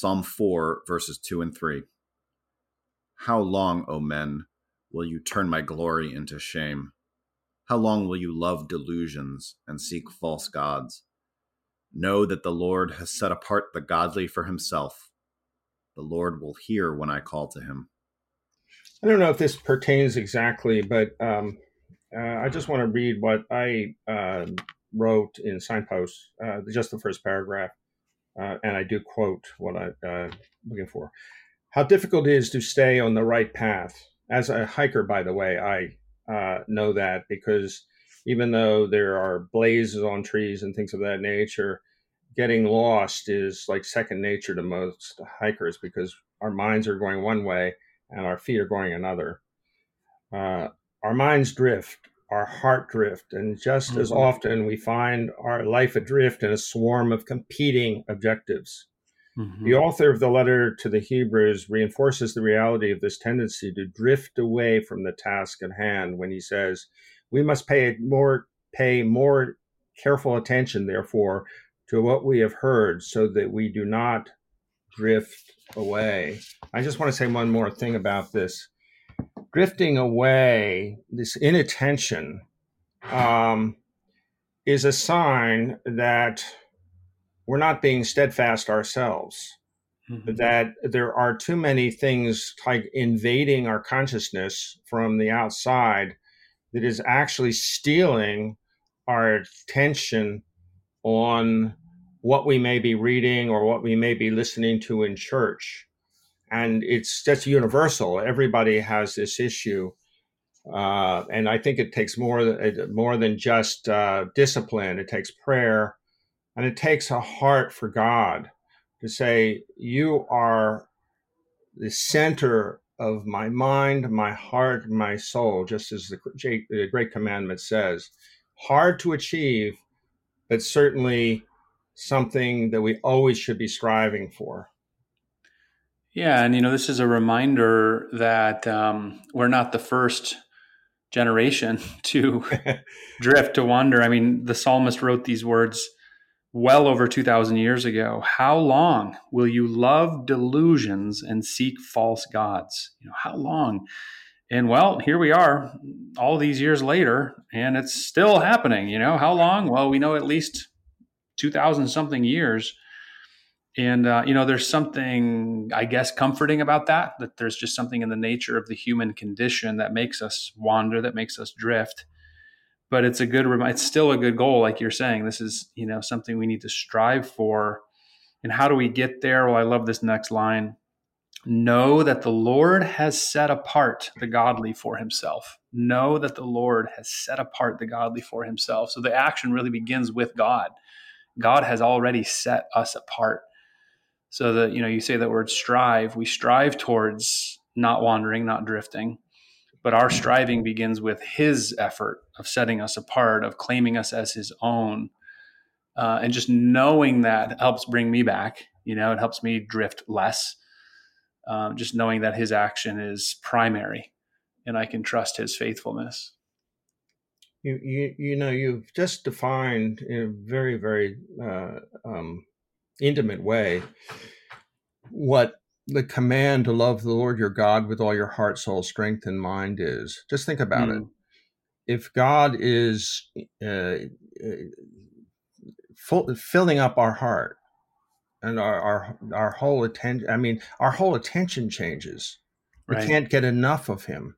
Psalm 4, verses 2 and 3. How long, O men, will you turn my glory into shame? How long will you love delusions and seek false gods? Know that the Lord has set apart the godly for himself. The Lord will hear when I call to him. I don't know if this pertains exactly, but um, uh, I just want to read what I uh, wrote in Signposts, uh, just the first paragraph uh, and I do quote what I'm uh, looking for. How difficult it is to stay on the right path. As a hiker, by the way, I uh, know that because even though there are blazes on trees and things of that nature, getting lost is like second nature to most hikers because our minds are going one way and our feet are going another. Uh, our minds drift our heart drift. And just mm-hmm. as often, we find our life adrift in a swarm of competing objectives. Mm-hmm. The author of the letter to the Hebrews reinforces the reality of this tendency to drift away from the task at hand when he says, We must pay more, pay more careful attention, therefore, to what we have heard so that we do not drift away. I just want to say one more thing about this drifting away, this inattention, um, is a sign that we're not being steadfast ourselves. Mm-hmm. That there are too many things like invading our consciousness from the outside that is actually stealing our attention on what we may be reading or what we may be listening to in church and it's just universal. Everybody has this issue, uh, and I think it takes more more than just uh, discipline. It takes prayer, and it takes a heart for God to say, "You are the center of my mind, my heart, my soul," just as the, the Great Commandment says. Hard to achieve, but certainly something that we always should be striving for. Yeah, and you know, this is a reminder that um, we're not the first generation to drift to wander. I mean, the psalmist wrote these words well over 2000 years ago. How long will you love delusions and seek false gods? You know, how long? And well, here we are all these years later and it's still happening, you know. How long? Well, we know at least 2000 something years and uh, you know there's something i guess comforting about that that there's just something in the nature of the human condition that makes us wander that makes us drift. But it's a good it's still a good goal like you're saying. This is you know something we need to strive for. And how do we get there? Well i love this next line. Know that the lord has set apart the godly for himself. Know that the lord has set apart the godly for himself. So the action really begins with god. God has already set us apart so that, you know, you say that word strive, we strive towards not wandering, not drifting. But our striving begins with his effort of setting us apart, of claiming us as his own. Uh, and just knowing that helps bring me back. You know, it helps me drift less. Um, just knowing that his action is primary and I can trust his faithfulness. You, you, you know, you've just defined in a very, very uh, um, intimate way what the command to love the Lord your God with all your heart, soul, strength, and mind is. Just think about mm. it. If God is uh, uh, full, filling up our heart and our, our our whole attention, I mean, our whole attention changes. Right. We can't get enough of Him.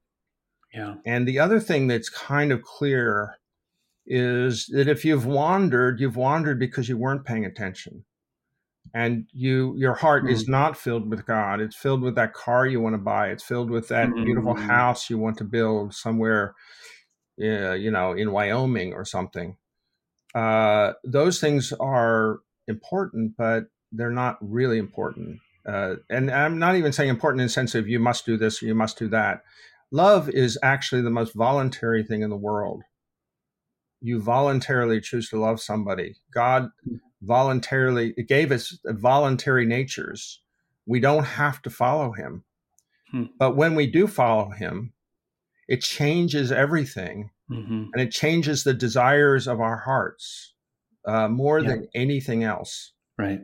Yeah. And the other thing that's kind of clear is that if you've wandered, you've wandered because you weren't paying attention and you your heart mm-hmm. is not filled with god. It's filled with that car you want to buy. It's filled with that mm-hmm. beautiful house you want to build somewhere uh, you know in wyoming or something. Uh, those things are important but they're not really important. Uh, and i'm not even saying important in the sense of you must do this or you must do that. Love is actually the most voluntary thing in the world. You voluntarily choose to love somebody. God mm voluntarily it gave us voluntary natures we don't have to follow him hmm. but when we do follow him it changes everything mm-hmm. and it changes the desires of our hearts uh, more yeah. than anything else right